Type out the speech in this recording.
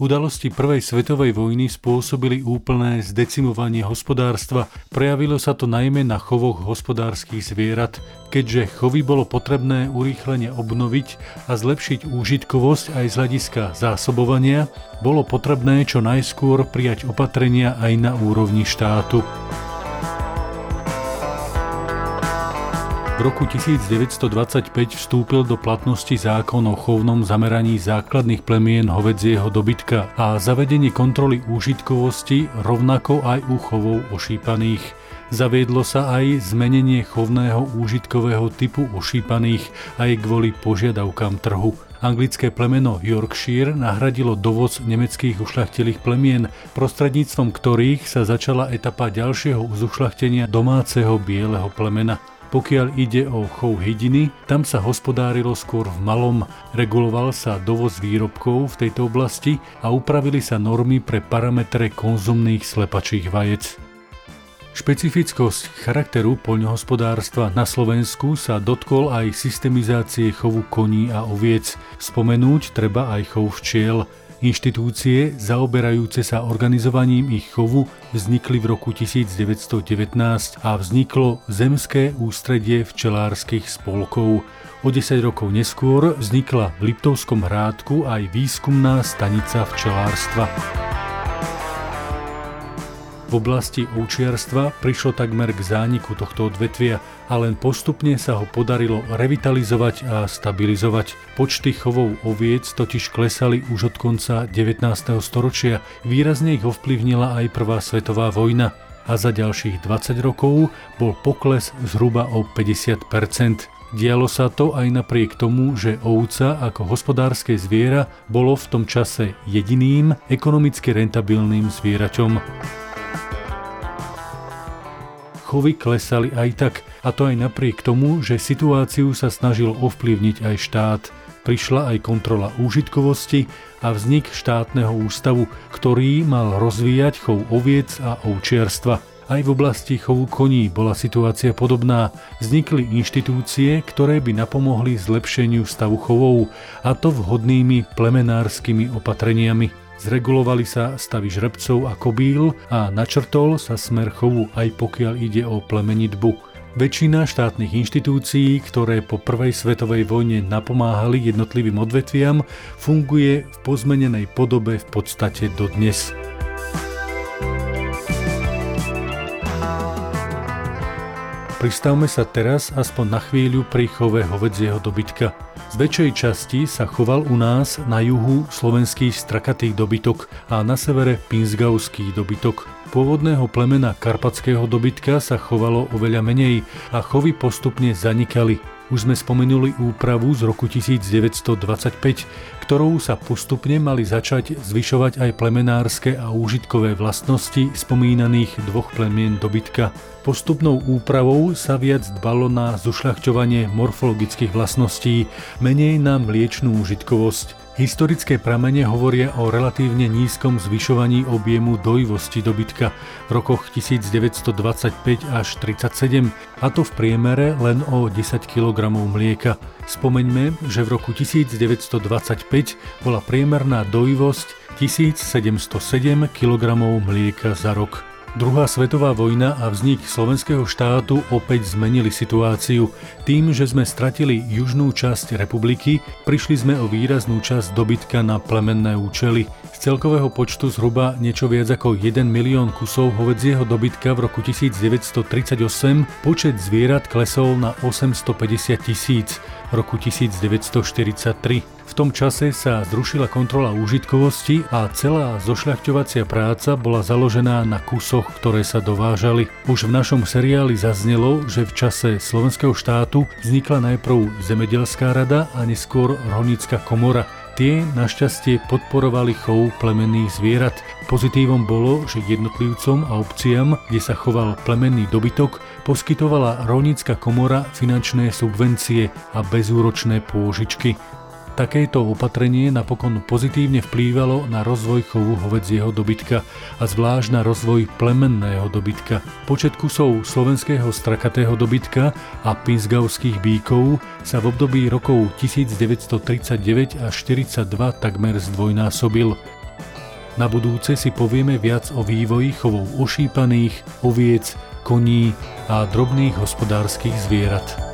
Udalosti prvej svetovej vojny spôsobili úplné zdecimovanie hospodárstva. Prejavilo sa to najmä na chovoch hospodárskych zvierat, keďže chovy bolo potrebné urýchlene obnoviť a zlepšiť úžitkovosť aj z hľadiska zásobovania, bolo potrebné čo najskôr prijať opatrenia aj na úrovni štátu. V roku 1925 vstúpil do platnosti zákon o chovnom zameraní základných plemien hovedzieho dobytka a zavedenie kontroly úžitkovosti rovnako aj u chovov ošípaných. Zaviedlo sa aj zmenenie chovného úžitkového typu ošípaných aj kvôli požiadavkám trhu. Anglické plemeno Yorkshire nahradilo dovoz nemeckých ušľachtilých plemien, prostredníctvom ktorých sa začala etapa ďalšieho uzušľachtenia domáceho bieleho plemena. Pokiaľ ide o chov hydiny, tam sa hospodárilo skôr v malom, reguloval sa dovoz výrobkov v tejto oblasti a upravili sa normy pre parametre konzumných slepačích vajec. Špecifickosť charakteru poľnohospodárstva na Slovensku sa dotkol aj systemizácie chovu koní a oviec. Spomenúť treba aj chov včiel – Inštitúcie zaoberajúce sa organizovaním ich chovu vznikli v roku 1919 a vzniklo Zemské ústredie včelárskych spolkov. O 10 rokov neskôr vznikla v Liptovskom hrádku aj výskumná stanica včelárstva. V oblasti ovčiarstva prišlo takmer k zániku tohto odvetvia a len postupne sa ho podarilo revitalizovať a stabilizovať. Počty chovov oviec totiž klesali už od konca 19. storočia. Výrazne ich ovplyvnila aj Prvá svetová vojna a za ďalších 20 rokov bol pokles zhruba o 50% Dialo sa to aj napriek tomu, že ovca ako hospodárske zviera bolo v tom čase jediným ekonomicky rentabilným zvieraťom chovy klesali aj tak, a to aj napriek tomu, že situáciu sa snažil ovplyvniť aj štát. Prišla aj kontrola úžitkovosti a vznik štátneho ústavu, ktorý mal rozvíjať chov oviec a ovčiarstva. Aj v oblasti chovu koní bola situácia podobná. Vznikli inštitúcie, ktoré by napomohli zlepšeniu stavu chovov, a to vhodnými plemenárskymi opatreniami. Zregulovali sa stavy žrebcov a kobíl a načrtol sa smer chovu aj pokiaľ ide o plemenitbu. Väčšina štátnych inštitúcií, ktoré po prvej svetovej vojne napomáhali jednotlivým odvetviam, funguje v pozmenenej podobe v podstate dodnes. Pristavme sa teraz aspoň na chvíľu pri chove hovedzieho dobytka. Z väčšej časti sa choval u nás na juhu slovenský strakatý dobytok a na severe pinsgauský dobytok. Pôvodného plemena karpatského dobytka sa chovalo oveľa menej a chovy postupne zanikali. Už sme spomenuli úpravu z roku 1925, ktorou sa postupne mali začať zvyšovať aj plemenárske a úžitkové vlastnosti spomínaných dvoch plemien dobytka. Postupnou úpravou sa viac dbalo na zušľachťovanie morfologických vlastností, menej na mliečnú užitkovosť. Historické pramene hovoria o relatívne nízkom zvyšovaní objemu dojivosti dobytka v rokoch 1925 až 37, a to v priemere len o 10 kg mlieka. Spomeňme, že v roku 1925 bola priemerná dojivosť 1707 kg mlieka za rok. Druhá svetová vojna a vznik slovenského štátu opäť zmenili situáciu. Tým, že sme stratili južnú časť republiky, prišli sme o výraznú časť dobytka na plemenné účely. Z celkového počtu zhruba niečo viac ako 1 milión kusov hovedzieho dobytka v roku 1938 počet zvierat klesol na 850 tisíc roku 1943. V tom čase sa zrušila kontrola úžitkovosti a celá zošľachťovacia práca bola založená na kusoch, ktoré sa dovážali. Už v našom seriáli zaznelo, že v čase slovenského štátu vznikla najprv Zemedelská rada a neskôr Rolnícka komora. Tie našťastie podporovali chov plemenných zvierat. Pozitívom bolo, že jednotlivcom a obciam, kde sa choval plemenný dobytok, poskytovala rolnícka komora finančné subvencie a bezúročné pôžičky. Takéto opatrenie napokon pozitívne vplývalo na rozvoj chovu hovedzieho dobytka a zvlášť na rozvoj plemenného dobytka. Počet kusov slovenského strakatého dobytka a pinsgauských bíkov sa v období rokov 1939 až 42 takmer zdvojnásobil. Na budúce si povieme viac o vývoji chovov ošípaných, oviec, koní a drobných hospodárskych zvierat.